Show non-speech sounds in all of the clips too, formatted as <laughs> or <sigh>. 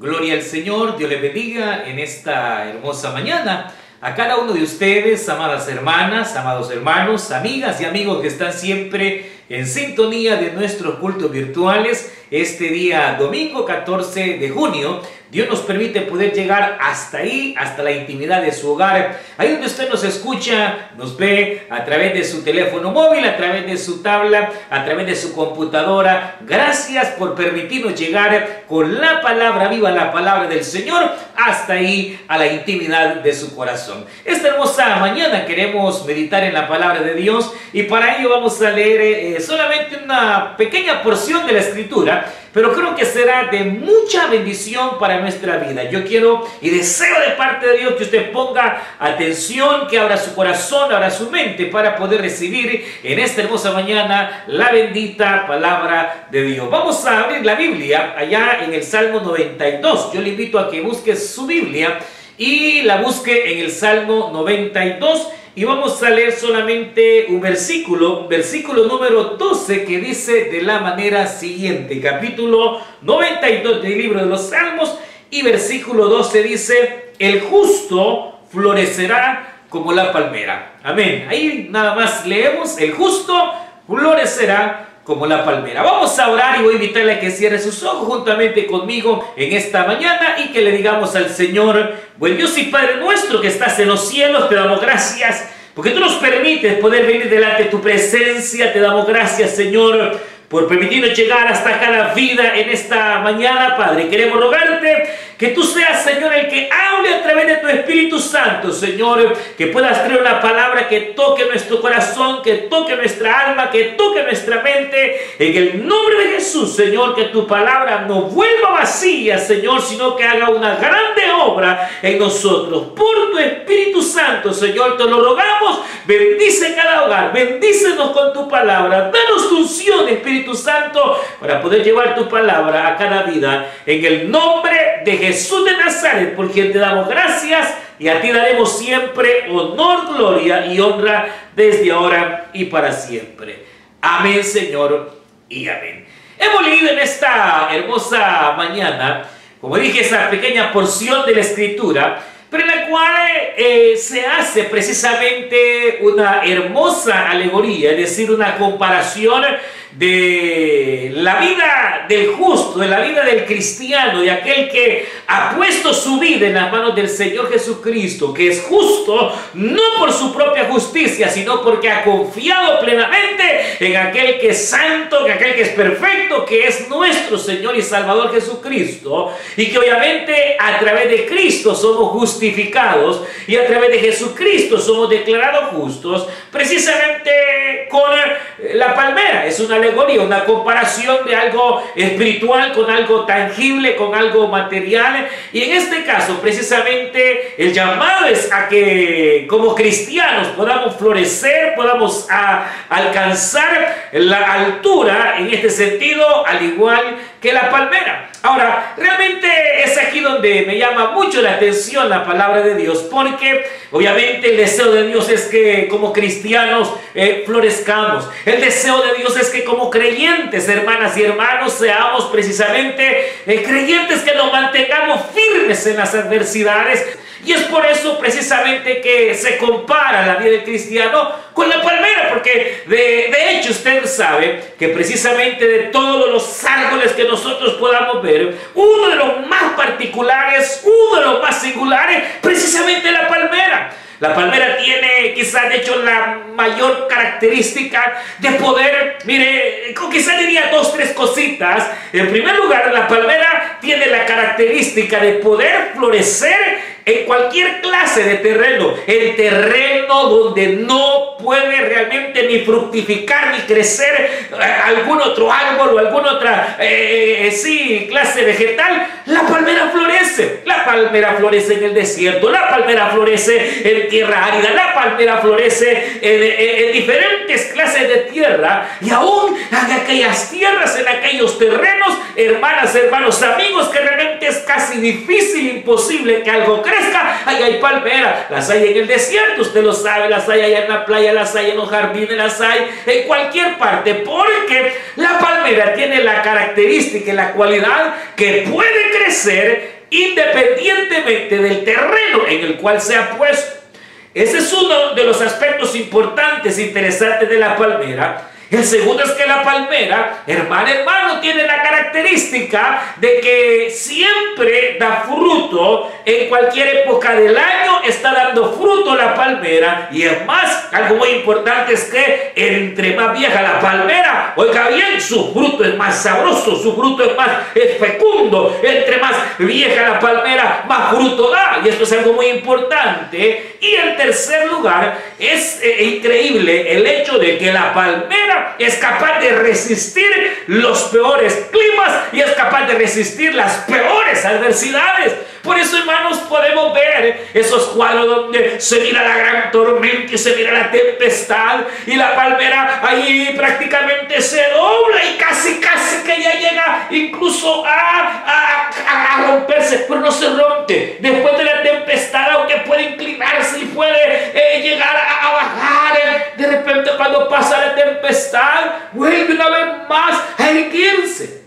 Gloria al Señor, Dios les bendiga en esta hermosa mañana. A cada uno de ustedes, amadas hermanas, amados hermanos, amigas y amigos que están siempre en sintonía de nuestros cultos virtuales, este día domingo 14 de junio, Dios nos permite poder llegar hasta ahí, hasta la intimidad de su hogar. Ahí donde usted nos escucha, nos ve a través de su teléfono móvil, a través de su tabla, a través de su computadora. Gracias por permitirnos llegar con la palabra viva, la palabra del Señor, hasta ahí a la intimidad de su corazón. Esta hermosa mañana queremos meditar en la palabra de Dios y para ello vamos a leer eh, solamente una pequeña porción de la escritura pero creo que será de mucha bendición para nuestra vida. Yo quiero y deseo de parte de Dios que usted ponga atención, que abra su corazón, abra su mente para poder recibir en esta hermosa mañana la bendita palabra de Dios. Vamos a abrir la Biblia allá en el Salmo 92. Yo le invito a que busque su Biblia y la busque en el Salmo 92 y vamos a leer solamente un versículo, versículo número 12, que dice de la manera siguiente, capítulo 92 del libro de los Salmos, y versículo 12 dice, el justo florecerá como la palmera. Amén. Ahí nada más leemos, el justo florecerá como la palmera. Vamos a orar y voy a invitarle a que cierre sus ojos juntamente conmigo en esta mañana y que le digamos al Señor, buen Dios y Padre nuestro que estás en los cielos, te damos gracias porque tú nos permites poder venir delante de tu presencia, te damos gracias Señor por permitirnos llegar hasta cada vida en esta mañana, Padre. Queremos rogarte que tú seas, Señor, el que hable a través de tu Espíritu Santo, Señor, que puedas traer una palabra que toque nuestro corazón, que toque nuestra alma, que toque nuestra mente. En el nombre de Jesús, Señor, que tu palabra no vuelva vacía, Señor, sino que haga una grande obra en nosotros. Por tu Espíritu Santo, Señor, te lo rogamos. Bendice cada hogar, bendícenos con tu palabra. Danos unción, Espíritu Santo para poder llevar tu palabra a cada vida. En el nombre de Jesús de Nazaret, por quien te damos gracias y a ti daremos siempre honor, gloria y honra desde ahora y para siempre. Amén, Señor, y amén. Hemos leído en esta hermosa mañana, como dije, esa pequeña porción de la escritura pero en la cual eh, se hace precisamente una hermosa alegoría, es decir, una comparación de la vida del justo, de la vida del cristiano, de aquel que ha puesto su vida en las manos del Señor Jesucristo, que es justo no por su propia justicia, sino porque ha confiado plenamente en aquel que es santo, en aquel que es perfecto, que es nuestro Señor y Salvador Jesucristo, y que obviamente a través de Cristo somos justificados y a través de Jesucristo somos declarados justos, precisamente con la palmera. Es una alegoría, una comparación de algo espiritual con algo tangible, con algo material. Y en este caso, precisamente, el llamado es a que como cristianos podamos florecer, podamos alcanzar la altura en este sentido, al igual que la palmera. Ahora, realmente es aquí donde me llama mucho la atención la palabra de Dios, porque obviamente el deseo de Dios es que como cristianos eh, florezcamos. El deseo de Dios es que como creyentes, hermanas y hermanos, seamos precisamente eh, creyentes que nos mantengamos firmes en las adversidades y es por eso precisamente que se compara la vida del cristiano con la palmera, porque de, de, hecho usted sabe que precisamente de todos los árboles que nosotros podamos ver, uno de los más particulares, uno de los más singulares, precisamente la palmera. La palmera tiene quizás de hecho la mayor característica de poder, mire, quizás diría dos, tres cositas. En primer lugar, la palmera tiene la característica de poder florecer en cualquier clase de terreno, el terreno donde no puede realmente ni fructificar ni crecer eh, algún otro árbol o alguna otra eh, eh, sí, clase vegetal, la palmera florece. La palmera florece en el desierto, la palmera florece en tierra árida, la palmera florece en, en diferentes clases de tierra y aún en aquellas tierras, en aquellos terrenos, hermanas, hermanos, amigos, que realmente es casi difícil, imposible que algo crezca ahí hay palmera, las hay en el desierto, usted lo sabe, las hay allá en la playa, las hay en los jardines, las hay en cualquier parte, porque la palmera tiene la característica y la cualidad que puede crecer independientemente del terreno en el cual se ha puesto. Ese es uno de los aspectos importantes, interesantes de la palmera. El segundo es que la palmera, hermano, hermano, tiene la característica de que siempre da fruto en cualquier época del año, está dando fruto la palmera. Y es más, algo muy importante es que entre más vieja la palmera, oiga bien, su fruto es más sabroso, su fruto es más fecundo. Entre más vieja la palmera, más fruto da. Y esto es algo muy importante. Y en tercer lugar, es eh, increíble el hecho de que la palmera es capaz de resistir los peores climas y es capaz de resistir las peores adversidades. Por eso, hermanos, podemos ver esos cuadros donde se mira la gran tormenta y se mira la tempestad y la palmera ahí prácticamente se dobla y casi, casi que ya llega incluso a, a, romperse, pero no se rompe. Después de la tempestad, aunque puede inclinarse y puede eh, llegar a, bajar, de repente cuando pasa la tempestad, vuelve una vez más a erguirse.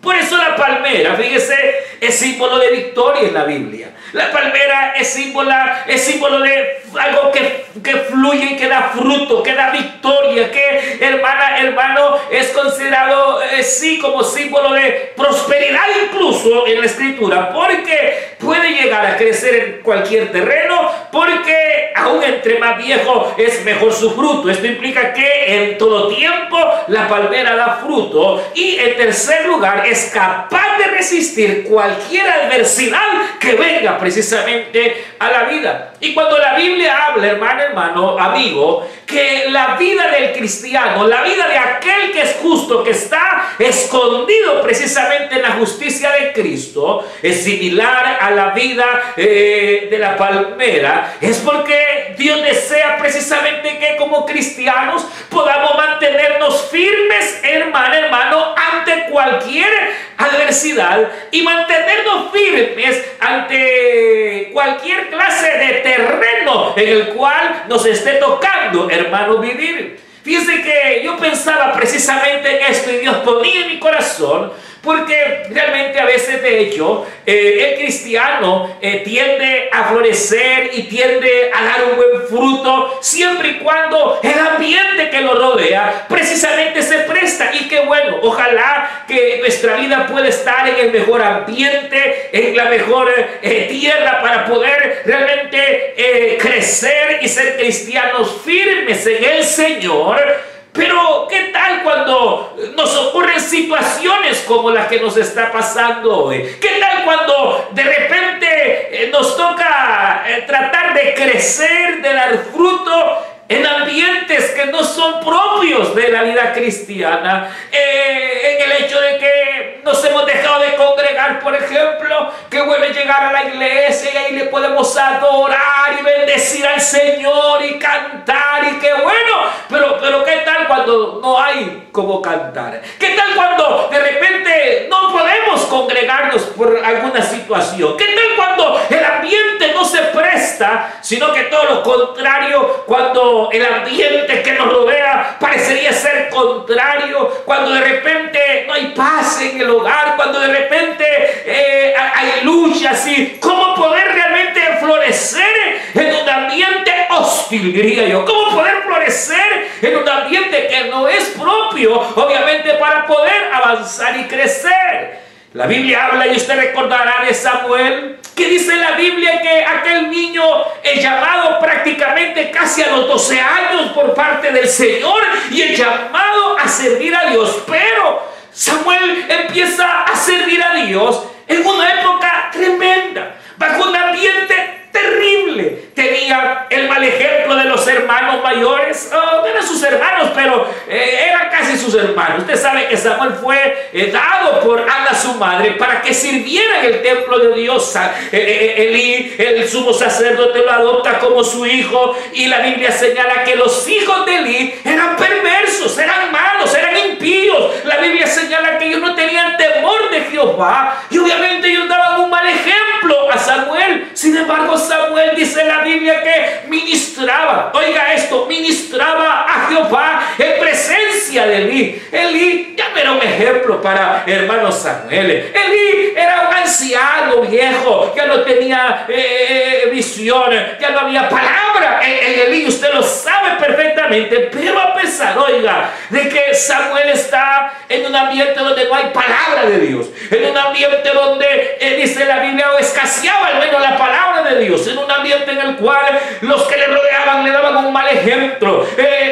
Por eso la palmera, fíjese, es símbolo de victoria en la Biblia. La palmera es símbolo, es símbolo de algo que, que, fluye y que da fruto, que da victoria, que hermana, hermano, es considerado eh, sí como símbolo de prosperidad incluso en la escritura, porque puede llegar a crecer en cualquier terreno, porque aún entre más viejo es mejor su fruto. Esto implica que en todo tiempo la palmera da fruto y en tercer lugar es capaz de resistir cualquier adversidad que venga precisamente a la vida. Y cuando la Biblia habla, hermano, hermano, amigo, que la vida del cristiano, la vida de aquel que es justo, que está escondido precisamente en la justicia de Cristo, es similar a la vida eh, de la palmera, es porque Dios desea precisamente que como cristianos podamos mantenernos firmes, hermano, hermano, ante cualquier adversidad y mantenernos firmes ante cualquier clase de terreno en el cual nos esté tocando, hermano, vivir. Fíjense que yo pensaba precisamente en esto y Dios ponía en mi corazón porque realmente a veces, de hecho, eh, el cristiano eh, tiende a florecer y tiende a dar un buen fruto siempre y cuando el ambiente que lo rodea precisamente se presta. Y qué bueno, ojalá que nuestra vida pueda estar en el mejor ambiente, en la mejor eh, tierra para poder realmente crecer y ser cristianos firmes en el Señor pero, ¿qué tal cuando nos ocurren situaciones como la que nos está pasando hoy? ¿Qué tal cuando de repente eh, nos toca eh, tratar de crecer, de dar fruto en ambientes que no son propios de la vida cristiana, eh, en el hecho de que nos hemos dejado de congregar, por ejemplo, que vuelve llegar a la iglesia y ahí le podemos adorar y bendecir al Señor y cantar y qué bueno, pero, pero ¿qué tal cuando no hay como cantar? ¿Qué tal cuando de repente no podemos congregarnos por alguna situación? ¿Qué tal cuando el ambiente no se presta, sino que todo lo contrario, cuando el ambiente que nos rodea parecería ser contrario, cuando de repente no hay paz en el hogar, cuando de repente eh, hay lucha así, ¿cómo poder realmente florecer en un ambiente hostil, diría yo? ¿Cómo poder florecer en un ambiente que no es propio, obviamente, para poder avanzar y crecer? La Biblia habla y usted recordará de Samuel, que dice la Biblia que aquel niño es llamado prácticamente casi a los 12 años por parte del Señor y es llamado a servir a Dios. Pero Samuel empieza a servir a Dios en una época tremenda, bajo un ambiente terrible. Tenía el mal ejemplo de los hermanos mayores, oh, no eran sus hermanos, pero eh, eran casi sus hermanos. Usted sabe que Samuel fue eh, dado por Ana, su madre, para que sirviera en el templo de Dios. Eh, Elí, el sumo sacerdote, lo adopta como su hijo, y la Biblia señala que los hijos de Elí eran perversos, eran malos, eran impíos. La Biblia señala que ellos no tenían temor de Jehová, y obviamente ellos daban un mal ejemplo a Samuel. Sin embargo, Samuel dice la Biblia que ministraba, oiga esto, ministraba a Jehová en presencia de Elí. Elí ya era un ejemplo para hermano Samuel. Elí era un anciano viejo, ya no tenía eh, eh, visión, ya no había palabra. En, Elí, usted lo sabe perfectamente, pero a pesar, oiga, de que Samuel está en un ambiente donde no hay palabra de Dios, en un ambiente donde eh, dice la Biblia escaseaba al menos la palabra de Dios, en un ambiente en el cual los que le rodeaban le daban un mal ejemplo,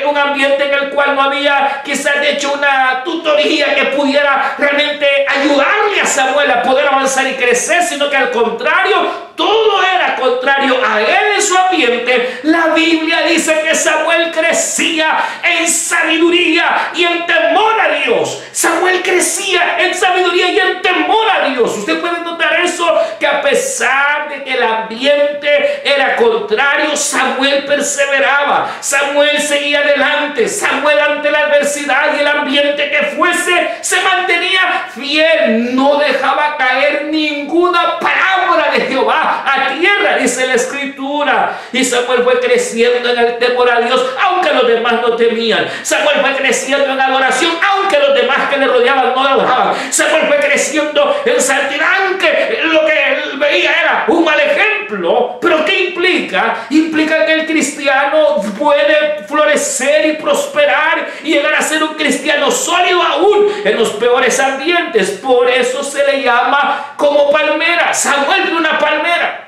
un ambiente en el cual no había quizás de hecho una tutoría que pudiera realmente ayudarle a Samuel a poder avanzar y crecer, sino que al contrario, todo era contrario a él en su ambiente. La Biblia dice que Samuel crecía en sabiduría y en temor a Dios. Samuel crecía en sabiduría y en temor a Dios. Usted puede notar eso, que a pesar de que el ambiente era contrario, Samuel perseveraba. Samuel seguía adelante. Samuel ante la adversidad y el ambiente que fuese, se mantenía fiel. No dejaba caer ninguna palabra de Jehová a tierra, dice la escritura. Y Samuel fue creciendo en el temor a Dios, aunque los demás no temían. Samuel fue creciendo en adoración, aunque los demás que le rodeaban no adoraban. Samuel fue creciendo en santidad, aunque lo que él veía era un mal ejemplo. Pero ¿qué implica? Implica que el cristiano puede florecer y prosperar y llegar a ser un cristiano sólido aún en los peores ambientes. Por eso se le llama como palmera. Samuel de una palmera.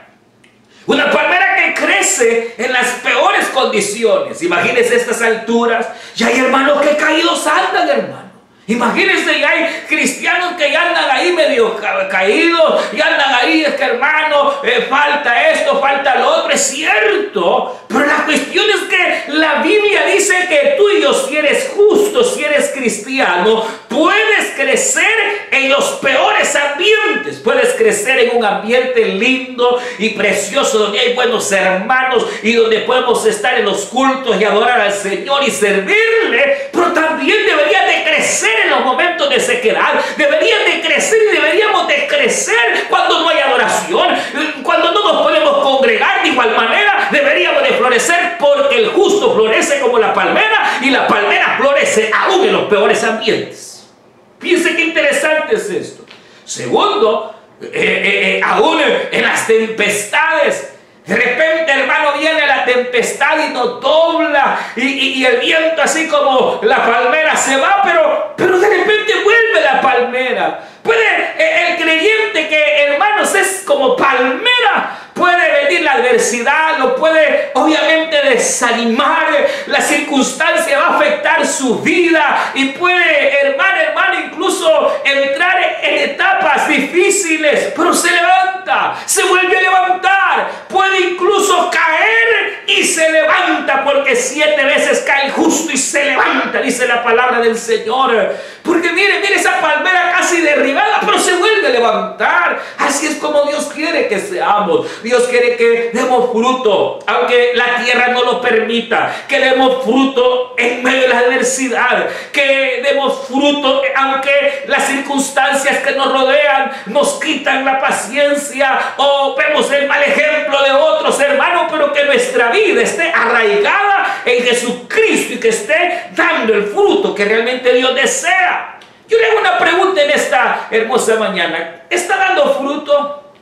Una palmera que crece en las peores condiciones. Imagínense estas alturas. Y hay hermanos que caídos andan, hermano. Imagínense, ya hay cristianos que ya andan ahí medio caídos, y andan ahí, es que hermano, eh, falta esto, falta lo otro, es cierto. Pero la cuestión es que la Biblia dice que tú y yo, si eres justo, si eres cristiano, puedes crecer en los peores ambientes. Puedes crecer en un ambiente lindo y precioso, donde hay buenos hermanos y donde podemos estar en los cultos y adorar al Señor y servirle. Pero también debería de crecer en los momentos de sequedad. Deberían de crecer y deberíamos de crecer cuando no hay adoración, cuando no nos podemos congregar de igual manera. Deberíamos de florecer porque el justo florece como la palmera y la palmera florece aún en los peores ambientes. Piense qué interesante es esto. Segundo, eh, eh, eh, aún en las tempestades de repente, hermano, viene la tempestad y nos dobla y, el viento así como la palmera se va, pero, pero de repente vuelve la palmera. Puede el creyente que, hermanos, es como palmera, puede venir la adversidad, lo puede obviamente desanimar, la circunstancia va a afectar su vida y puede, hermano, hermano, incluso entrar en etapas difíciles, pero se levanta, se vuelve a levantar, puede incluso caer y se levanta, porque siete veces cae justo y se levanta, dice la palabra del Señor. Porque mire, mire esa palmera casi derribada, pero se vuelve a levantar. Así es como Dios quiere que seamos. Dios quiere que demos fruto, aunque la tierra no lo permita. Que demos fruto en medio de la adversidad. Que demos fruto aunque las circunstancias que nos rodean nos quitan la paciencia o vemos el mal ejemplo de otros hermanos, pero que nuestra vida esté arraigada en Jesucristo y que esté dando el fruto que realmente Dios desea. Yo le hago una pregunta en esta hermosa mañana. ¿Está dando fruto?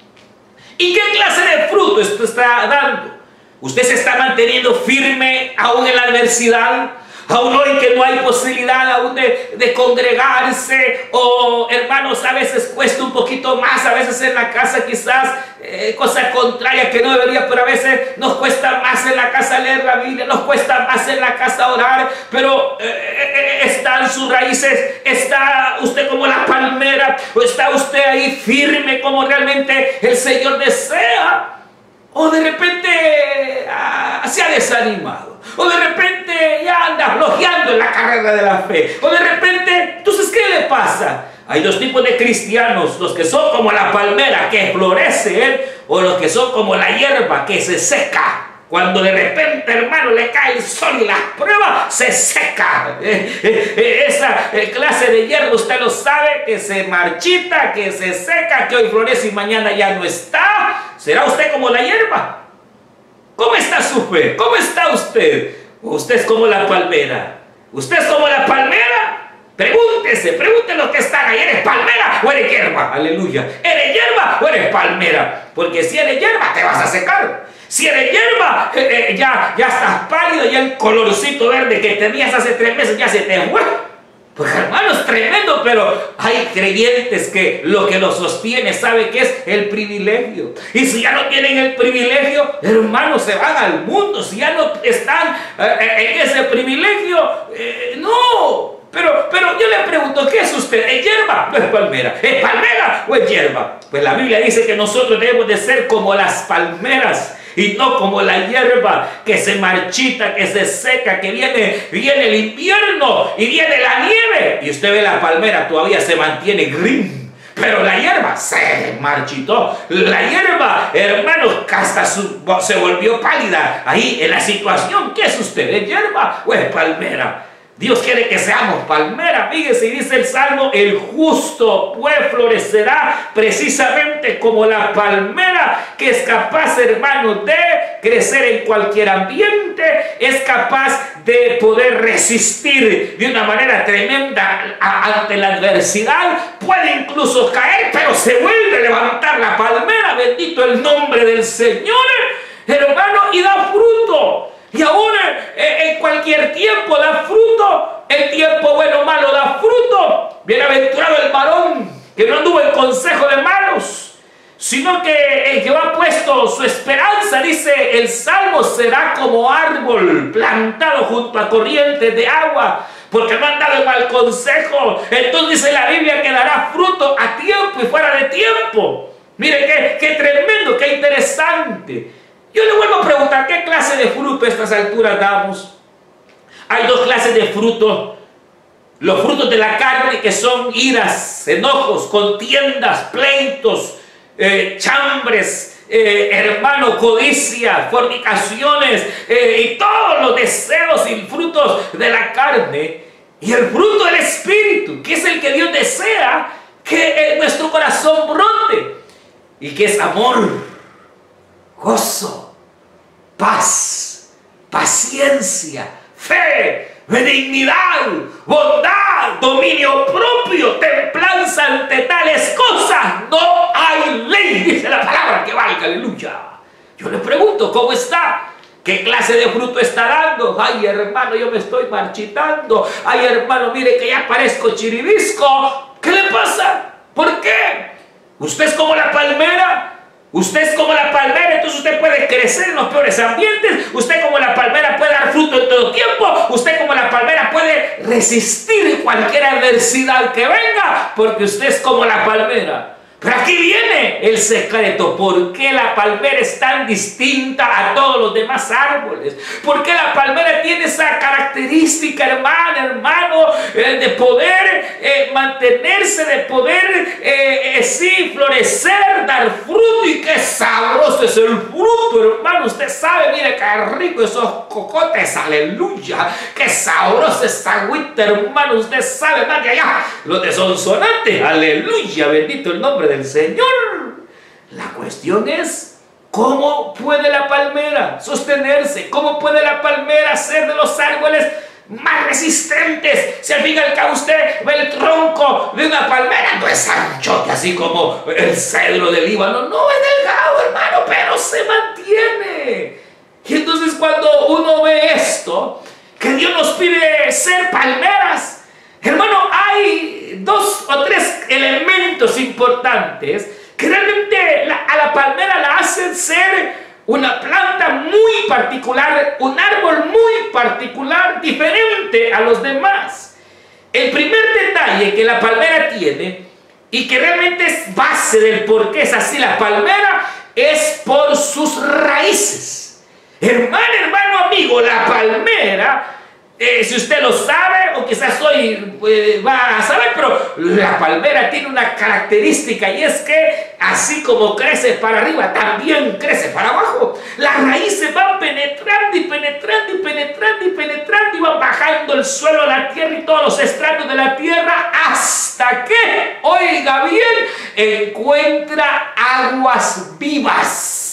¿Y qué clase de fruto esto está dando? ¿Usted se está manteniendo firme aún en la adversidad? Aún hoy que no hay posibilidad aún de, congregarse o hermanos a veces cuesta un poquito más, a veces en la casa quizás eh, cosa contraria que no debería, pero a veces nos cuesta más en la casa leer la Biblia, nos cuesta más en la casa orar, pero eh, eh, están sus raíces, está usted como la palmera o está usted ahí firme como realmente el Señor desea o de repente ah, se ha desanimado. O de repente ya anda flojeando en la carrera de la fe. O de repente, entonces, ¿qué le pasa? Hay dos tipos de cristianos, los que son como la palmera que florece, o los que son como la hierba que se seca. Cuando de repente, hermano, le cae el sol y la prueba se seca. <laughs> Eh, eh, eh, esa clase de hierba, usted lo sabe, que se marchita, que se seca, que hoy florece y mañana ya no está. ¿Será usted como la hierba? ¿Cómo está su ¿Cómo está usted? Usted es como la palmera. Usted es como la palmera Pregúntese, pregúntese los que están ahí, ¿eres palmera o eres hierba? Aleluya. ¿Eres hierba o eres palmera? Porque si eres hierba te vas a secar. Si eres hierba, eh, eh, ya, ya estás pálido, ya el colorcito verde que tenías hace tres meses ya se te fue. Pues hermanos, tremendo, pero hay creyentes que lo que los sostiene sabe que es el privilegio. Y si ya no tienen el privilegio, hermanos, se van al mundo. Si ya no están eh, en ese privilegio, no. Pero, pero yo le pregunto, ¿qué es usted? ¿Es hierba o <laughs> es palmera? ¿Es palmera o es hierba? Pues la Biblia dice que nosotros debemos de ser como las palmeras y no como la hierba que se marchita, que se seca, que viene, viene el invierno y viene la nieve. Y usted ve la palmera, todavía se mantiene green. Pero la hierba se marchitó. La hierba, hermanos, hasta se volvió pálida. Ahí en la situación, ¿qué es usted? ¿Es hierba o es palmera? Dios quiere que seamos palmera. Fíjese, dice el Salmo, el justo pues florecerá precisamente como la palmera que es capaz, hermano, de crecer en cualquier ambiente, es capaz de poder resistir de una manera tremenda ante la adversidad, puede incluso caer, pero se vuelve a levantar la palmera, bendito el nombre del Señor, hermano, y da fruto. Y ahora eh, en cualquier tiempo da fruto. El tiempo bueno o malo da fruto. Bienaventurado el varón que no anduvo en consejo de malos, sino que el Jehová ha puesto su esperanza, dice el Salmo, será como árbol plantado junto a corrientes de agua, porque no han dado mal consejo. Entonces dice la Biblia que dará fruto a tiempo y fuera de tiempo. Mire qué, qué tremendo, qué interesante. Yo le vuelvo a preguntar, ¿qué clase de fruto a estas alturas damos? Hay dos clases de fruto. Los frutos de la carne que son iras, enojos, contiendas, pleitos, eh, chambres, eh, hermano, codicia, fornicaciones eh, y todos los deseos y frutos de la carne. Y el fruto del Espíritu, que es el que Dios desea que en nuestro corazón brote. Y que es amor, gozo, paz, paciencia, fe, benignidad, bondad, dominio propio, templanza ante tales cosas. No hay ley, dice la palabra que valga, aleluya. Yo le pregunto, ¿cómo está? ¿Qué clase de fruto está dando? Ay, hermano, yo me estoy marchitando. Ay, hermano, mire que ya parezco chiribisco. ¿Qué le pasa? ¿Por qué? Usted es como la palmera Usted es como la palmera, entonces usted puede crecer en los peores ambientes. Usted como la palmera puede dar fruto en todo tiempo. Usted como la palmera puede resistir cualquier adversidad que venga, porque usted es como la palmera. Pero aquí viene el secreto. ¿Por qué la palmera es tan distinta a todos los demás árboles? ¿Por qué la palmera tiene esa característica, hermano, hermano, eh, de poder eh, mantenerse, de poder, eh, sí, florecer, dar fruto? Y qué sabroso es el fruto, hermano. Usted sabe, mire qué rico esos cocotes, aleluya. Qué sabroso esa agüita, hermano. Usted sabe más de allá. Los de aleluya. Bendito el nombre de el Señor. La cuestión es, ¿cómo puede la palmera sostenerse? ¿Cómo puede la palmera ser de los árboles más resistentes. Si al fin y al cabo usted ve el tronco de una palmera, no es ancho, así como el cedro del Líbano, no es delgado, hermano, pero se mantiene. Y entonces cuando uno ve esto, que Dios nos pide ser palmeras, Hermano, hay dos o tres elementos importantes que realmente a la palmera la hacen ser una planta muy particular, un árbol muy particular, diferente a los demás. El primer detalle que la palmera tiene y que realmente es base del por qué es así la palmera es por sus raíces. Hermano, hermano, amigo, la palmera eh, si usted lo sabe, o quizás hoy eh, va a saber, pero la palmera tiene una característica y es que así como crece para arriba, también crece para abajo. Las raíces van penetrando y penetrando y penetrando y penetrando y van bajando el suelo, la tierra y todos los estratos de la tierra hasta que, oiga bien, encuentra aguas vivas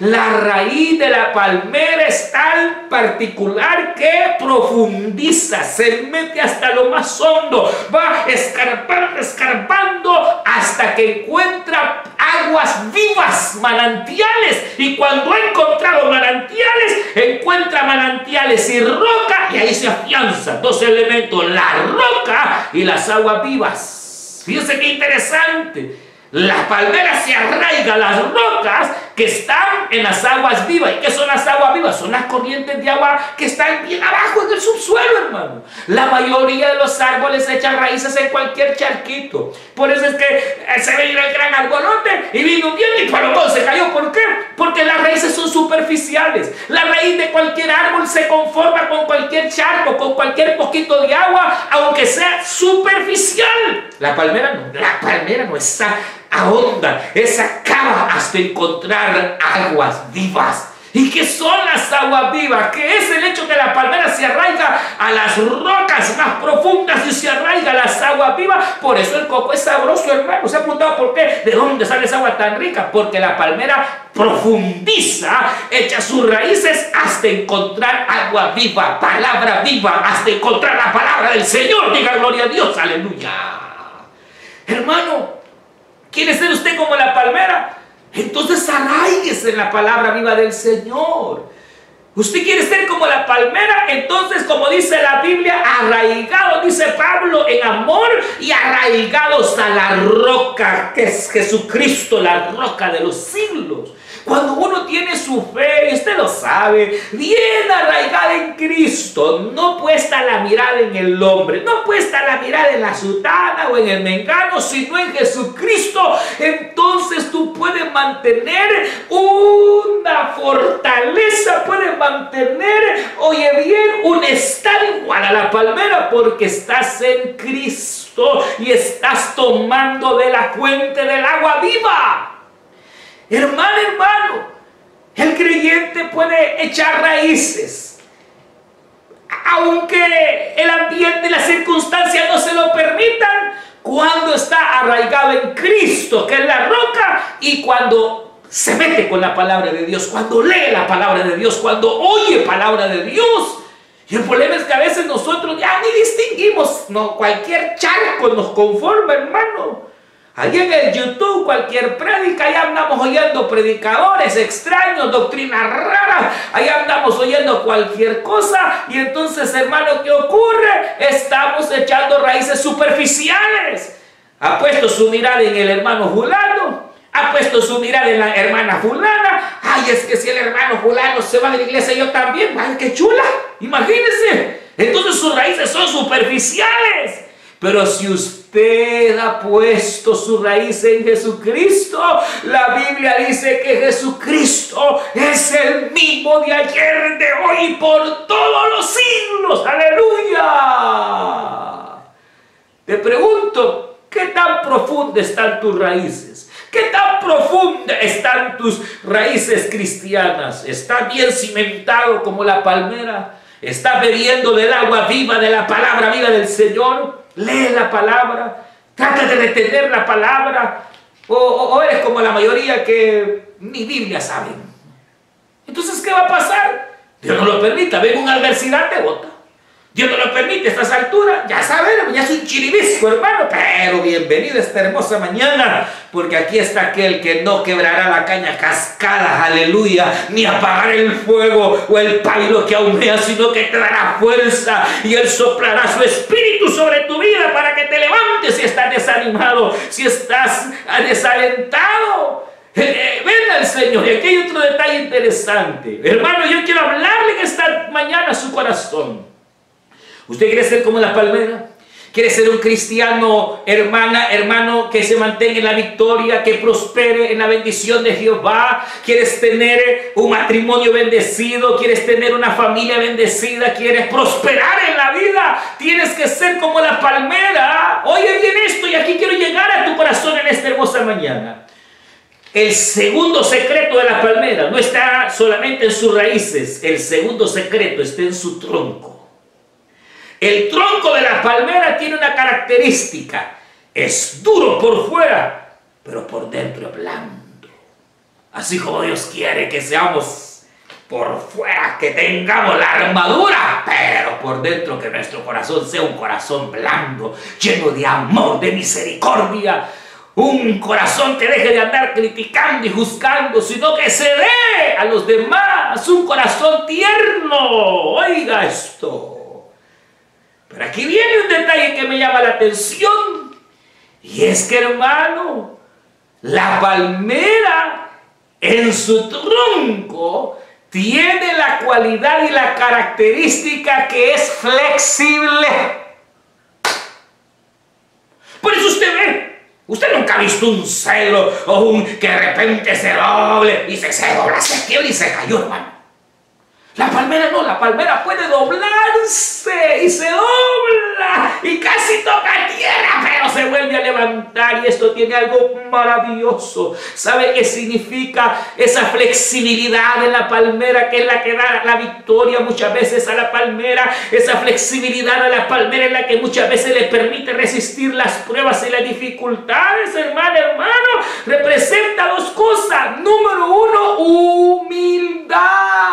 La raíz de la palmera es tan particular que profundiza, se mete hasta lo más hondo, va escarpando, escarpando hasta que encuentra aguas vivas, manantiales. Y cuando ha encontrado manantiales, encuentra manantiales y roca y ahí se afianza dos elementos, la roca y las aguas vivas. Fíjense qué interesante. La palmera se arraiga las rocas que están en las aguas vivas. ¿Y qué son las aguas vivas? Son las corrientes de agua que están bien abajo en el subsuelo, hermano. La mayoría de los árboles echan raíces en cualquier charquito. Por eso es que eh, se ve el gran arbolote y vino viento y para se cayó. ¿Por qué? Porque las raíces son superficiales. La raíz de cualquier árbol se conforma con cualquier charco, con cualquier poquito de agua, aunque sea superficial. La palmera no. La palmera no está ahonda, esa cava hasta encontrar aguas vivas. ¿Y qué son las aguas vivas? ¿Qué es el hecho que la palmera se arraiga a las rocas más profundas y se arraiga las aguas vivas? Por eso el coco es sabroso, hermano. ¿Se ha preguntado por qué? ¿De dónde sale esa agua tan rica? Porque la palmera profundiza, echa sus raíces hasta encontrar agua viva, palabra viva, hasta encontrar la palabra del Señor. Diga gloria a Dios, aleluya. Hermano, ¿Quiere ser usted como la palmera? Entonces arraíguese en la palabra viva del Señor. Usted quiere ser como la palmera, entonces como dice la Biblia, arraigados, dice Pablo, en amor y arraigados a la roca, que es Jesucristo, la roca de los siglos. Cuando uno tiene su fe, y usted lo sabe, bien arraigada en Cristo, no puesta la mirada en el hombre, no puesta la mirada en la sutana o en el mengano, sino en Jesucristo, entonces tú puedes mantener una fortaleza, puedes mantener, oye bien, un estado igual a la palmera porque estás en Cristo y estás tomando de la fuente del agua viva. Hermano, hermano, el creyente puede echar raíces, aunque el ambiente y las circunstancias no se lo permitan, cuando está arraigado en Cristo, que es la roca, y cuando se mete con la palabra de Dios, cuando lee la palabra de Dios, cuando oye palabra de Dios. Y el problema es que a veces nosotros ya ni distinguimos, no, cualquier charco nos conforma, hermano. Allí en el YouTube, cualquier prédica, ya andamos oyendo predicadores extraños, doctrinas raras, ahí andamos oyendo cualquier cosa. Y entonces, hermano, ¿qué ocurre? Estamos echando raíces superficiales. Ha puesto su mirada en el hermano fulano, ha puesto su mirada en la hermana fulana. Ay, es que si el hermano fulano se va de la iglesia, yo también. Ay, qué chula. Imagínense. Entonces sus raíces son superficiales. Pero si usted ha puesto su raíz en Jesucristo, la Biblia dice que Jesucristo es el mismo de ayer, de hoy y por todos los siglos. Aleluya. Te pregunto, ¿qué tan profundas están tus raíces? ¿Qué tan profundas están tus raíces cristianas? ¿Está bien cimentado como la palmera? ¿Está bebiendo del agua viva, de la palabra viva del Señor? Lee la palabra, trata de retener la palabra, o, eres como la mayoría que ni Biblia saben. Entonces, ¿qué va a pasar? Dios no lo permita, ven una adversidad, te bota. Dios no lo permite a estas alturas, ya sabemos, ya es un chiribisco, hermano, pero bienvenido esta hermosa mañana, porque aquí está aquel que no quebrará la caña cascada, aleluya, ni apagar el fuego o el palo que ahumea, sino que te dará fuerza y él soplará su espíritu sobre tu vida para que te levantes si estás desanimado, si estás desalentado. Eh, eh, ven al Señor. Y aquí hay otro detalle interesante. Hermano, yo quiero hablarle en esta mañana a su corazón. ¿Usted quiere ser como la palmera? ¿Quiere ser un cristiano, hermana, hermano, que se mantenga en la victoria, que prospere en la bendición de Jehová? ¿Quieres tener un matrimonio bendecido? ¿Quieres tener una familia bendecida? ¿Quieres prosperar en la vida? Tienes que ser como la palmera. Oye bien esto y aquí quiero llegar a tu corazón en esta hermosa mañana. El segundo secreto de la palmera no está solamente en sus raíces, el segundo secreto está en su tronco. El tronco de la palmera tiene una característica. Es duro por fuera, pero por dentro blando. Así como Dios quiere que seamos por fuera, que tengamos la armadura, pero por dentro que nuestro corazón sea un corazón blando, lleno de amor, de misericordia. Un corazón que deje de andar criticando y juzgando, sino que se dé a los demás. Un corazón tierno. Oiga esto. Pero aquí viene un detalle que me llama la atención. Y es que hermano, la palmera en su tronco tiene la cualidad y la característica que es flexible. Por eso usted ve, usted nunca ha visto un cedro o un que de repente se doble y se, se dobla, se quiebra y se cayó, hermano. La palmera no, la palmera puede doblarse y se dobla y casi toca tierra, pero se vuelve a levantar y esto tiene algo maravilloso. ¿Sabe qué significa esa flexibilidad de la palmera que es la que da la victoria muchas veces a la palmera? Esa flexibilidad a la palmera es la que muchas veces le permite resistir las pruebas y las dificultades, hermano, hermano. Representa dos cosas. Número uno, humildad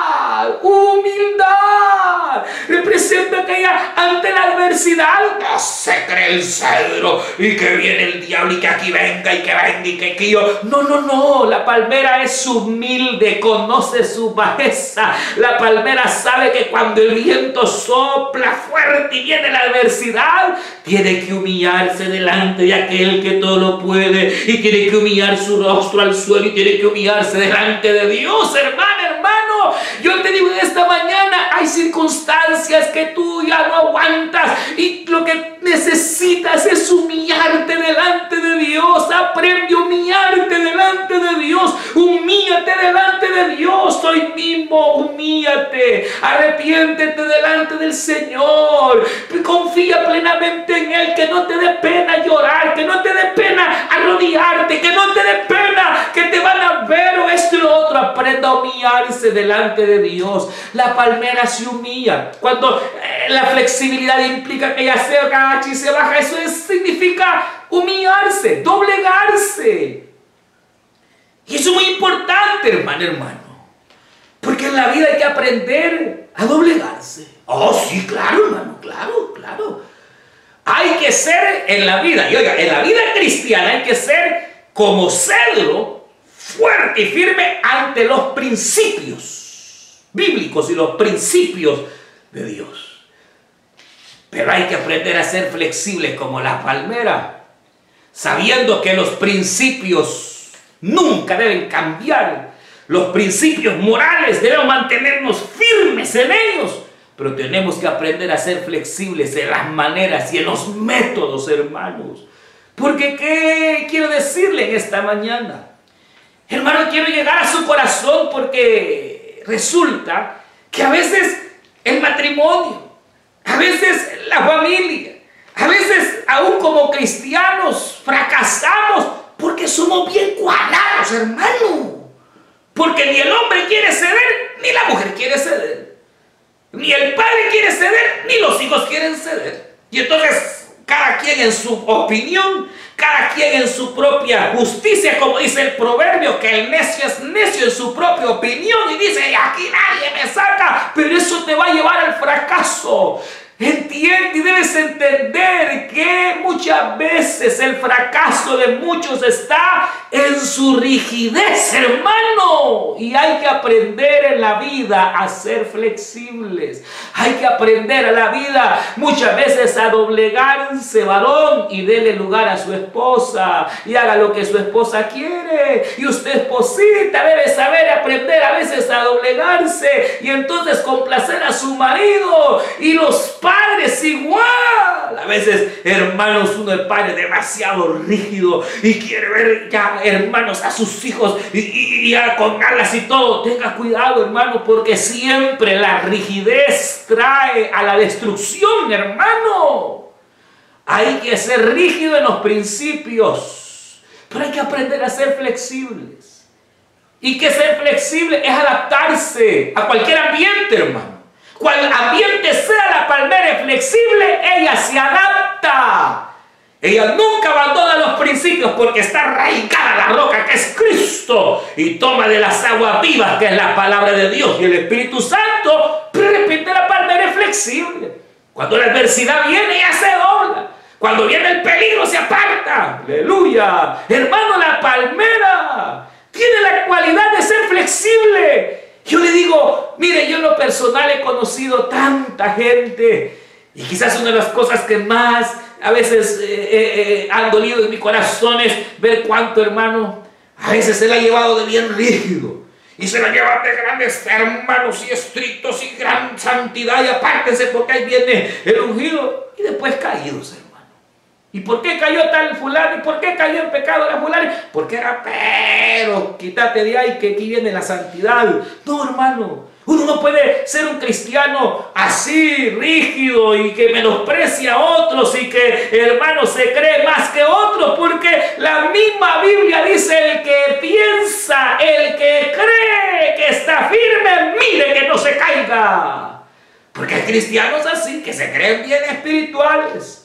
humildad. Representa que ella ante la adversidad no se cree el cedro y que viene el diablo y que aquí venga y que venga y que aquí yo. No, no, no. La palmera es humilde, conoce su bajeza. La palmera sabe que cuando el viento sopla fuerte y viene la adversidad, tiene que humillarse delante de aquel que todo lo puede y tiene que humillar su rostro al suelo y tiene que humillarse delante de Dios, hermano, hermano. Yo te digo en esta mañana, hay circunstancias que tú ya no aguantas y lo que necesitas es humillarte delante de Dios. Aprende a humillarte delante de Dios. Humíllate delante de Dios hoy mismo. Humíllate. Arrepiéntete delante del Señor. Confía plenamente en Él. Que no te dé pena llorar. Que no te dé pena arrodillarte. Que no te dé pena que te van a ver o esto lo otro. Aprenda a humillarse delante de Dios. La palmera se humilla. Cuando eh, la flexibilidad implica que ella se agacha y se baja, eso significa humillarse, doblegarse. Y eso es muy importante, hermano, hermano. Porque en la vida hay que aprender a doblegarse. Oh, sí, claro, hermano, claro, claro. Hay que ser en la vida, y oiga, en la vida cristiana hay que ser como cedro, fuerte y firme ante los principios bíblicos y los principios de Dios. Pero hay que aprender a ser flexibles como la palmera, sabiendo que los principios nunca deben cambiar. Los principios morales debemos mantenernos firmes en ellos. Pero tenemos que aprender a ser flexibles en las maneras y en los métodos, hermanos. Porque, ¿qué quiero decirle en esta mañana? Hermano, quiero llegar a su corazón porque resulta que a veces el matrimonio, a veces la familia, a veces aún como cristianos fracasamos porque somos bien cuadrados, hermano. Porque ni el hombre quiere ceder, ni la mujer quiere ceder. Ni el padre quiere ceder, ni los hijos quieren ceder. Y entonces cada quien en su opinión cada quien en su propia justicia, como dice el proverbio, que el necio es necio en su propia opinión y dice, aquí nadie me saca, pero eso te va a llevar al fracaso. Entiende y debes entender que muchas veces el fracaso de muchos está en su rigidez, hermano. Y hay que aprender en la vida a ser flexibles. Hay que aprender a la vida muchas veces a doblegarse, varón, y dele lugar a su esposa. Y haga lo que su esposa quiere. Y usted, esposita, debe saber aprender a veces a doblegarse. Y entonces complacer a su marido. Y los padres igual. A veces, hermanos, uno es padre demasiado rígido y quiere ver ya, hermanos, a sus hijos y, ya con alas y todo. Tenga cuidado, hermano, porque siempre la rigidez trae a la destrucción, hermano. Hay que ser rígido en los principios, pero hay que aprender a ser flexibles. Y que ser flexible es adaptarse a cualquier ambiente, hermano. Cual ambiente sea la palmera flexible, ella se adapta. Ella nunca abandona los principios porque está arraigada la roca que es Cristo y toma de las aguas vivas que es la palabra de Dios y el Espíritu Santo. Repente la palmera flexible. Cuando la adversidad viene, ella se dobla. Cuando viene el peligro, se aparta. Aleluya. Hermano, la palmera tiene la cualidad de ser flexible. Yo le digo, mire, yo en lo personal he conocido tanta gente y quizás una de las cosas que más a veces eh, eh, eh, han dolido en mi corazón es ver cuánto hermano a veces se le ha llevado de bien rígido. Y se la lleva de grandes hermanos y estrictos y gran santidad. Y apártense porque ahí viene el ungido. Y después caídos, hermano. ¿Y por qué cayó tal fulano? ¿Y por qué cayó en pecado la fulano? Porque era, pero quítate de ahí que aquí viene la santidad. No, hermano. Uno no puede ser un cristiano así, rígido y que menosprecia a otros y que, hermano, se cree más que otros, porque la misma Biblia dice, el que piensa, el que cree que está firme, mire que no se caiga. Porque hay cristianos así, que se creen bien espirituales.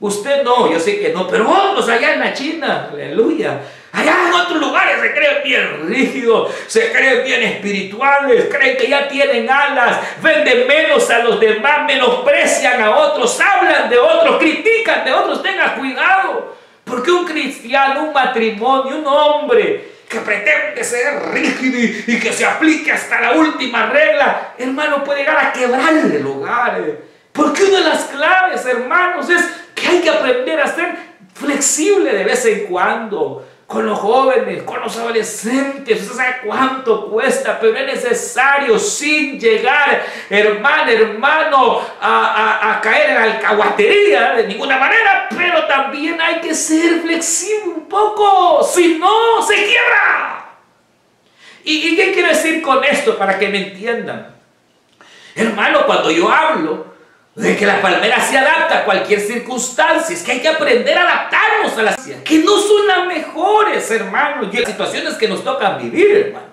Usted no, yo sé que no, pero otros allá en la China, aleluya, Allá en otros lugares se creen bien rígidos, se creen bien espirituales, creen que ya tienen alas, venden menos a los demás, menosprecian a otros, hablan de otros, critican de otros. Tenga cuidado, porque un cristiano, un matrimonio, un hombre que pretende ser rígido y, que se aplique hasta la última regla, hermano, puede llegar a quebrarle el hogar. Porque una de las claves, hermanos, es que hay que aprender a ser flexible de vez en cuando con los jóvenes, con los adolescentes, usted sabe cuánto cuesta, pero es necesario sin llegar, hermano, hermano, a, caer en la alcahuatería de ninguna manera, pero también hay que ser flexible un poco, si no, se quiebra. ¿Y, ¿Y qué quiero decir con esto para que me entiendan? Hermano, cuando yo hablo, de que la palmera se adapta a cualquier circunstancia. Es que hay que aprender a adaptarnos a las que no son las mejores, hermano, y las situaciones que nos tocan vivir, hermano.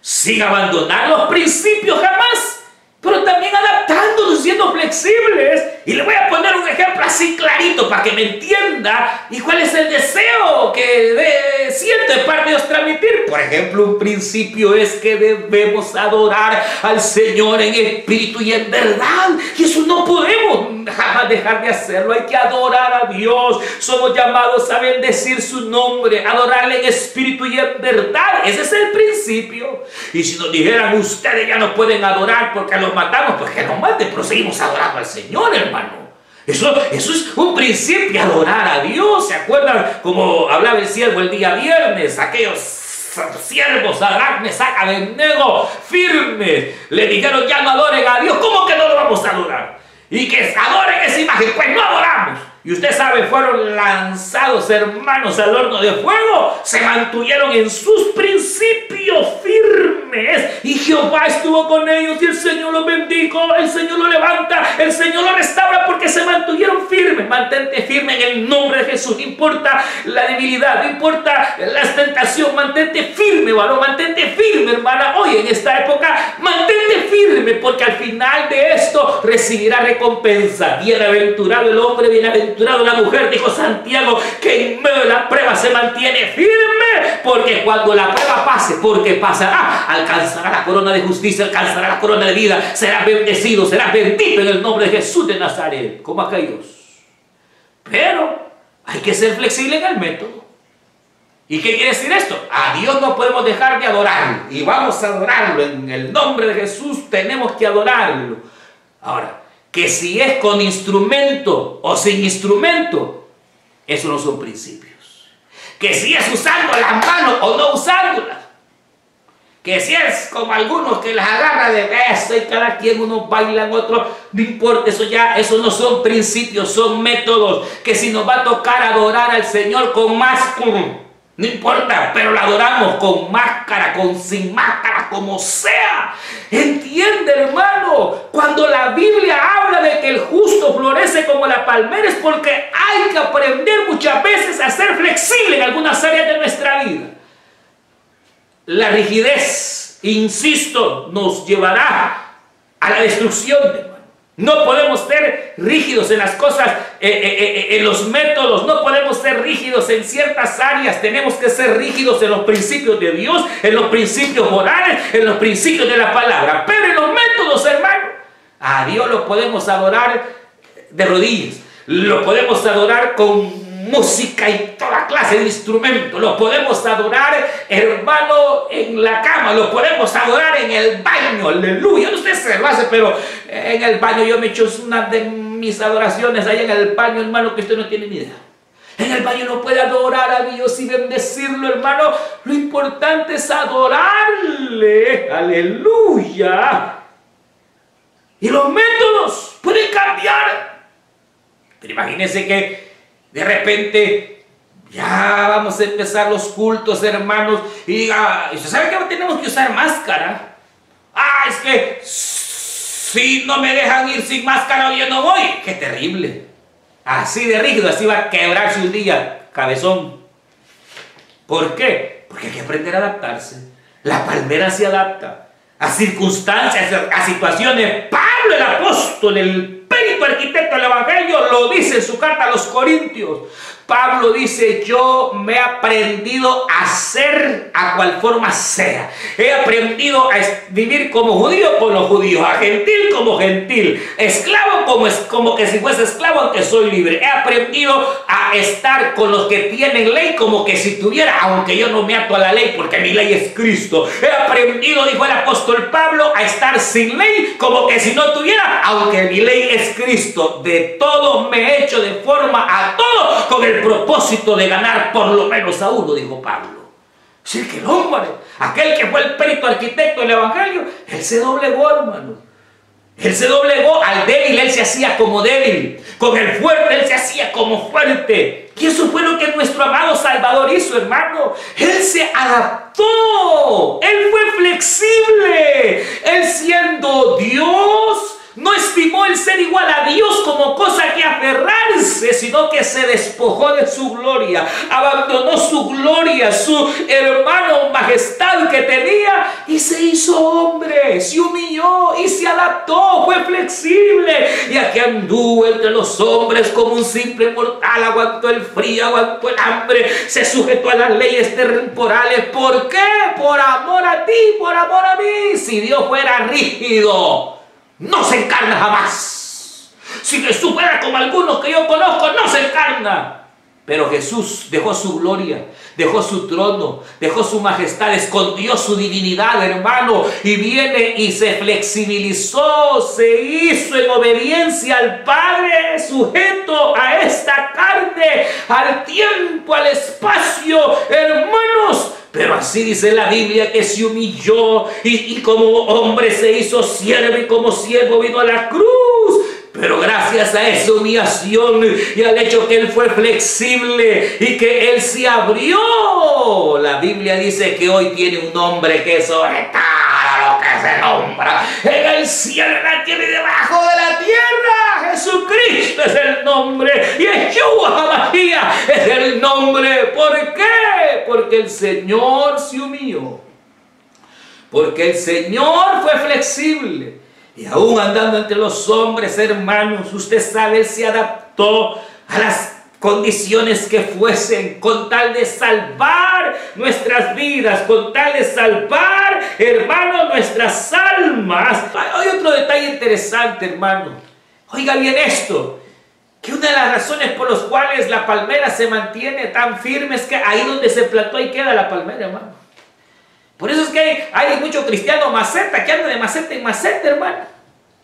Sin abandonar los principios jamás, pero también adaptándonos, siendo flexibles. Y le voy a poner un ejemplo así clarito para que me entienda y cuál es el deseo que de, siente de Dios transmitir. Por ejemplo, un principio es que debemos adorar al Señor en espíritu y en verdad. Y eso no podemos jamás dejar de hacerlo. Hay que adorar a Dios. Somos llamados a bendecir su nombre, adorarle en espíritu y en verdad. Ese es el principio. Y si nos dijeran ustedes ya no pueden adorar porque los matamos, pues que nos maten, pero seguimos adorando al Señor, hermano. Eso, eso es un principio, adorar a Dios. ¿Se acuerdan como hablaba el siervo el día viernes? Aquellos siervos, me saca de nego, firmes. Le dijeron, ya no adoren a Dios. ¿Cómo que no lo vamos a adorar? Y que adoren esa imagen. Pues no adoramos. Y usted sabe, fueron lanzados hermanos al horno de fuego, se mantuvieron en sus principios firmes. Y Jehová estuvo con ellos y el Señor los bendijo, el Señor los levanta, el Señor los restaura porque se mantuvieron firmes. Mantente firme en el nombre de Jesús, no importa la debilidad, no importa la tentación, mantente firme, varón, mantente firme, hermana. Hoy en esta época, mantente firme porque al final de esto recibirá recompensa. Bienaventurado el hombre, bienaventurado la mujer, dijo Santiago, que en medio de la prueba se mantiene firme, porque cuando la prueba pase, porque pasará, alcanzará la corona de justicia, alcanzará la corona de vida, será bendecido, será bendito en el nombre de Jesús de Nazaret, como aquellos. Pero hay que ser flexible en el método. ¿Y qué quiere decir esto? A Dios no podemos dejar de adorarlo. Y vamos a adorarlo. En el nombre de Jesús tenemos que adorarlo. Ahora, que si es con instrumento o sin instrumento, eso no son principios. Que si es usando las manos o no usándolas. Que si es como algunos que las agarra de beso y cada quien uno baila, otro, no importa, eso ya, eso no son principios, son métodos. Que si nos va a tocar adorar al Señor con más no importa, pero la adoramos con máscara, con sin máscara, como sea. Entiende, hermano, cuando la Biblia habla de que el justo florece como la palmera es porque hay que aprender muchas veces a ser flexible en algunas áreas de nuestra vida. La rigidez, insisto, nos llevará a la destrucción. No podemos ser rígidos en las cosas, eh, eh, eh, en los métodos, no podemos ser rígidos en ciertas áreas, tenemos que ser rígidos en los principios de Dios, en los principios morales, en los principios de la palabra. Pero en los métodos, hermano, a Dios lo podemos adorar de rodillas, lo podemos adorar con música y toda clase de instrumentos. Lo podemos adorar, hermano, en la cama. Lo podemos adorar en el baño. Aleluya. Usted se lo hace, pero en el baño yo me echo una de mis adoraciones ahí en el baño, hermano, que usted no tiene ni idea. En el baño no puede adorar a Dios y bendecirlo, hermano. Lo importante es adorarle. Aleluya. Y los métodos pueden cambiar. Pero imagínense que de repente, ya vamos a empezar los cultos, hermanos, y diga, ¿usted sabe que tenemos que usar máscara? Ah, es que si no me dejan ir sin máscara, yo no voy. ¡Qué terrible! Así de rígido, así va a quebrarse un día, cabezón. ¿Por qué? Porque hay que aprender a adaptarse. La palmera se adapta a circunstancias, a situaciones. Pablo el apóstol, el perito arquitecto del Evangelio lo dice en su carta a los Corintios. Pablo dice, yo me he aprendido a ser a cual forma sea. He aprendido a vivir como judío con los judíos, a gentil como gentil, esclavo como, como que si fuese esclavo aunque soy libre. He aprendido a estar con los que tienen ley como que si tuviera, aunque yo no me ato a la ley porque mi ley es Cristo. He aprendido, dijo el apóstol Pablo, a estar sin ley como que si no tuviera, aunque mi ley es Cristo. De todo me he hecho de forma a todo con el propósito de ganar por lo menos a uno, dijo Pablo. Sí, que el hombre, aquel que fue el perito arquitecto del Evangelio, él se doblegó, hermano. Él se doblegó al débil, él se hacía como débil. Con el fuerte, él se hacía como fuerte. Y eso fue lo que nuestro amado Salvador hizo, hermano. Él se adaptó. Él fue flexible. Él siendo Dios, no estimó el ser igual a Dios como cosa que aferrarse, sino que se despojó de su gloria, abandonó su gloria, su hermano majestad que tenía y se hizo hombre, se humilló y se adaptó, fue flexible y aquí anduvo entre los hombres como un simple mortal, aguantó el frío, aguantó el hambre, se sujetó a las leyes temporales. ¿Por qué? Por amor a ti, por amor a mí. Si Dios fuera rígido, no se encarna jamás. Si Jesús fuera como algunos que yo conozco, no se encarna. Pero Jesús dejó su gloria, dejó su trono, dejó su majestad, escondió su divinidad, hermano, y viene y se flexibilizó, se hizo en obediencia al Padre, sujeto a esta carne, al tiempo, al espacio, hermanos. Pero así dice la Biblia que se humilló y, como hombre se hizo siervo y como siervo vino a la cruz. Pero gracias a esa humillación y al hecho que Él fue flexible y que Él se abrió, la Biblia dice que hoy tiene un nombre que es sobre lo que se nombra en el cielo, la y debajo de la tierra. Jesucristo es el nombre Yeshua María es el nombre. ¿Por qué? Porque el Señor se humilló. Porque el Señor fue flexible. Y aún andando entre los hombres, hermanos, usted sabe, se adaptó a las condiciones que fuesen, con tal de salvar nuestras vidas, con tal de salvar, hermano, nuestras almas. Hay otro detalle interesante, hermano. Oiga bien esto, que una de las razones por las cuales la palmera se mantiene tan firme es que ahí donde se plantó ahí queda la palmera, hermano. Por eso es que hay, hay mucho cristiano maceta que anda de maceta en maceta, hermano.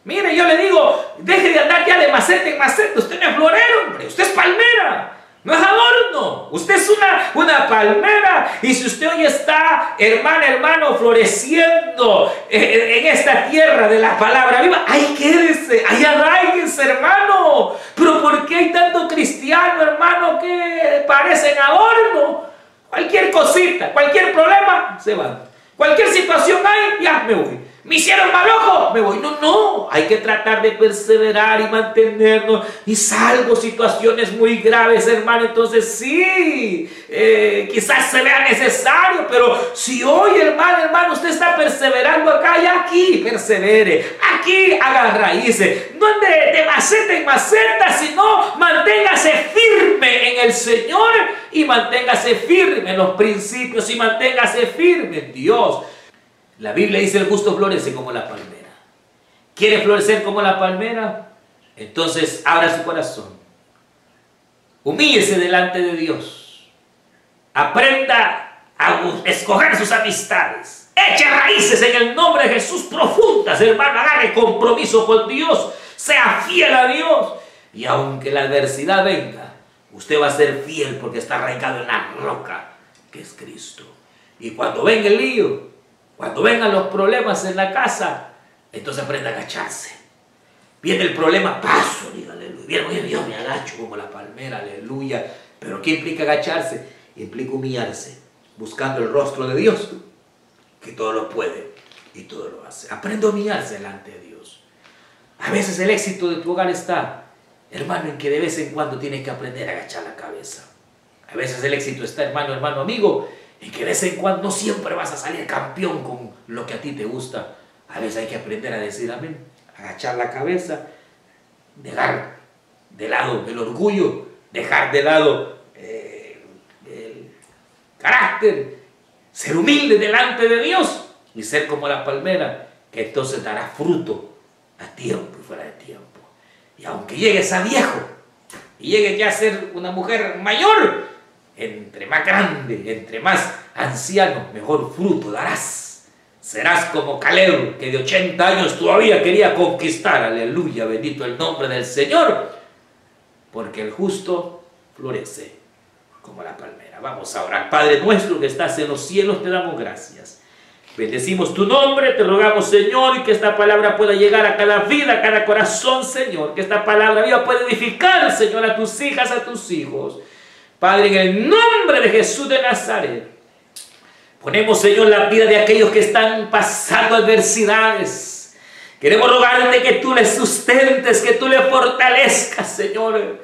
Mire, yo le digo, deje de andar ya de maceta en maceta. Usted no es florero, hombre. Usted es palmera. No es adorno. Usted es una, una palmera. Y si usted hoy está, hermano, hermano, floreciendo en, esta tierra de la palabra viva, ahí quédese, ahí arraiguese, hermano. Pero ¿por qué hay tanto cristiano, hermano, que parecen adorno? Cualquier cosita, cualquier problema, se va. Cualquier situación hay, ya me voy. Me hicieron mal ojo, me voy. No, no, hay que tratar de perseverar y mantenernos. Y salvo situaciones muy graves, hermano. Entonces sí, eh, quizás se vea necesario, pero si hoy, hermano, hermano, usted está perseverando acá y aquí, persevere. Aquí haga raíces. No ande de maceta en maceta, sino manténgase firme en el Señor y manténgase firme en los principios y manténgase firme en Dios. La Biblia dice el justo florece como la palmera. ¿Quiere florecer como la palmera? Entonces abra su corazón. Humíllese delante de Dios. Aprenda a escoger sus amistades Eche raíces en el nombre de Jesús profundas, hermano. Agarre compromiso con Dios. Sea fiel a Dios. Y aunque la adversidad venga, usted va a ser fiel porque está arraigado en la roca que es Cristo. Y cuando venga el lío, cuando vengan los problemas en la casa, entonces aprenda a agacharse. Viene el problema, paso, dígale, aleluya. yo me agacho como la palmera, aleluya. Pero ¿qué implica agacharse? Implica humillarse, buscando el rostro de Dios que todo lo puede y todo lo hace. Aprende a humillarse delante de Dios. A veces el éxito de tu hogar está, hermano, en que de vez en cuando tienes que aprender a agachar la cabeza. A veces el éxito está, hermano, hermano, amigo, en que de vez en cuando siempre vas a salir campeón con lo que a ti te gusta. A veces hay que aprender a decir amén, agachar la cabeza, dejar de lado el orgullo, dejar de lado eh, el carácter, ser humilde delante de Dios y ser como la palmera, que entonces dará fruto a tiempo y fuera de tiempo. Y aunque llegues a viejo y llegues ya a ser una mujer mayor, entre más grande, entre más anciano, mejor fruto darás. Serás como Caleb, que de 80 años todavía quería conquistar. Aleluya, bendito el nombre del Señor. Porque el justo florece como la palmera. Vamos a orar. Padre nuestro que estás en los cielos, te damos gracias. Bendecimos tu nombre, te rogamos Señor, que esta palabra pueda llegar a cada vida, a cada corazón, Señor. Que esta palabra viva pueda edificar, Señor, a tus hijas, a tus hijos. Padre, en el nombre de Jesús de Nazaret, ponemos, Señor, la vida de aquellos que están pasando adversidades. Queremos rogarte que tú les sustentes, que tú les fortalezcas, Señor.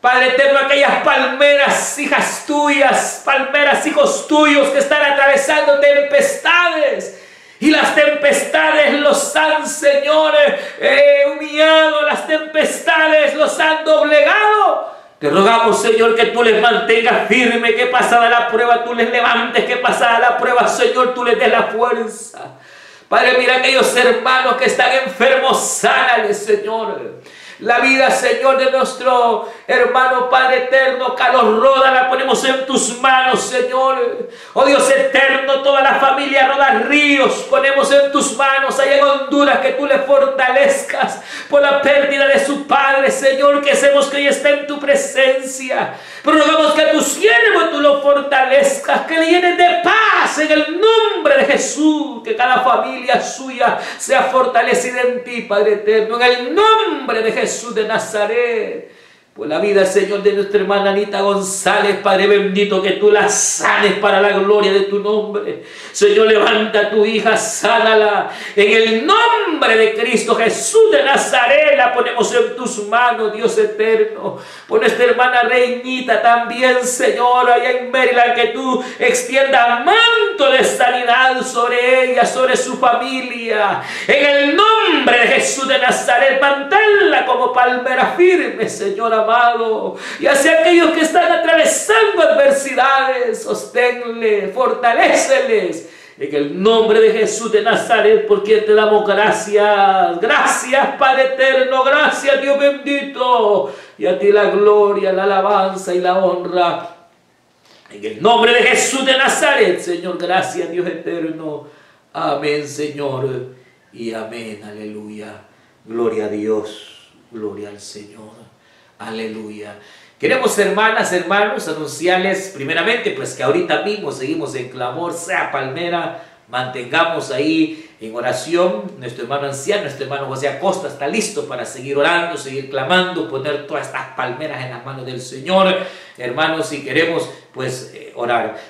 Padre eterno, aquellas palmeras, hijas tuyas, palmeras, hijos tuyos que están atravesando tempestades. Y las tempestades los han, Señor, eh, humillado, las tempestades los han doblegado. Te rogamos, Señor, que tú les mantengas firme, que pasada la prueba tú les levantes, que pasada la prueba, Señor, tú les des la fuerza. Padre, mira aquellos hermanos que están enfermos, sánales, Señor. La vida, Señor, de nuestro hermano Padre eterno, Carlos Roda, la ponemos en tus manos, Señor. Oh Dios eterno, toda la familia Roda Ríos, ponemos en tus manos allá en Honduras, que tú le fortalezcas por la pérdida de su Padre, Señor, que sabemos que ya está en tu presencia. Rogamos que a tu siervo tú lo fortalezcas, que le llenes de paz en el nombre de Jesús, que cada familia suya sea fortalecida en ti, Padre eterno, en el nombre de Jesús. Jesús de Nazaret. Por la vida, Señor, de nuestra hermana Anita González, Padre bendito, que tú la sanes para la gloria de tu nombre. Señor, levanta a tu hija, sánala. En el nombre de Cristo Jesús de Nazaret, la ponemos en tus manos, Dios eterno. Por nuestra hermana Reinita también, Señor, allá en Maryland, que tú extiendas manto de sanidad sobre ella, sobre su familia. En el nombre de Jesús de Nazaret, manténla como palmera firme, Señor amado. Y hacia aquellos que están atravesando adversidades, sosténle, fortaleceles. En el nombre de Jesús de Nazaret, por quien te damos gracias. Gracias, Padre eterno. Gracias, Dios bendito. Y a ti la gloria, la alabanza y la honra. En el nombre de Jesús de Nazaret, Señor. Gracias, Dios eterno. Amén, Señor. Y amén. Aleluya. Gloria a Dios. Gloria al Señor. Aleluya. Queremos, hermanas, hermanos, anunciarles primeramente, pues que ahorita mismo seguimos en clamor, sea palmera, mantengamos ahí en oración. Nuestro hermano anciano, nuestro hermano José Acosta está listo para seguir orando, seguir clamando, poner todas estas palmeras en las manos del Señor. Hermanos, si queremos pues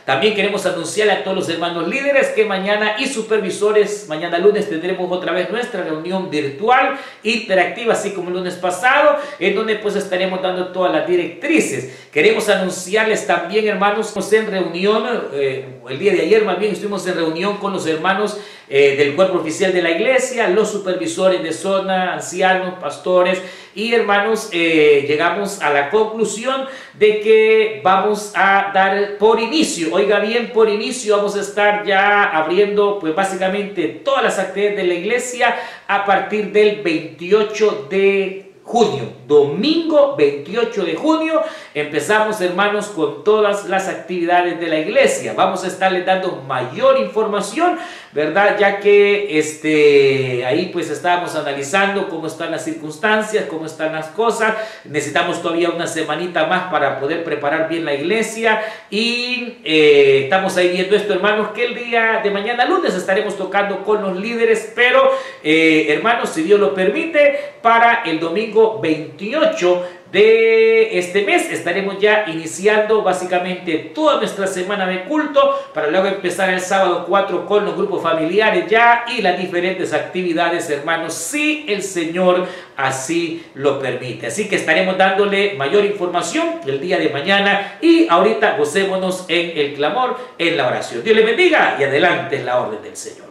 También queremos anunciarle a todos los hermanos líderes que mañana y supervisores, mañana lunes tendremos otra vez nuestra reunión virtual interactiva, así como el lunes pasado, en donde pues estaremos dando todas las directrices. Queremos anunciarles también, hermanos, en reunión. Eh, el día de ayer más bien estuvimos en reunión con los hermanos eh, del cuerpo oficial de la iglesia, los supervisores de zona, ancianos, pastores y hermanos, eh, llegamos a la conclusión de que vamos a dar por inicio, oiga bien, por inicio vamos a estar ya abriendo pues básicamente todas las actividades de la iglesia a partir del 28 de junio, domingo 28 de junio, empezamos hermanos con todas las actividades de la iglesia. Vamos a estarles dando mayor información, ¿verdad? Ya que este, ahí pues estábamos analizando cómo están las circunstancias, cómo están las cosas. Necesitamos todavía una semanita más para poder preparar bien la iglesia y eh, estamos ahí viendo esto hermanos, que el día de mañana lunes estaremos tocando con los líderes, pero eh, hermanos, si Dios lo permite, para el domingo 28 de este mes. Estaremos ya iniciando básicamente toda nuestra semana de culto para luego empezar el sábado 4 con los grupos familiares ya y las diferentes actividades hermanos si el Señor así lo permite. Así que estaremos dándole mayor información el día de mañana y ahorita gocémonos en el clamor en la oración. Dios le bendiga y adelante en la orden del Señor.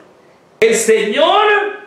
El Señor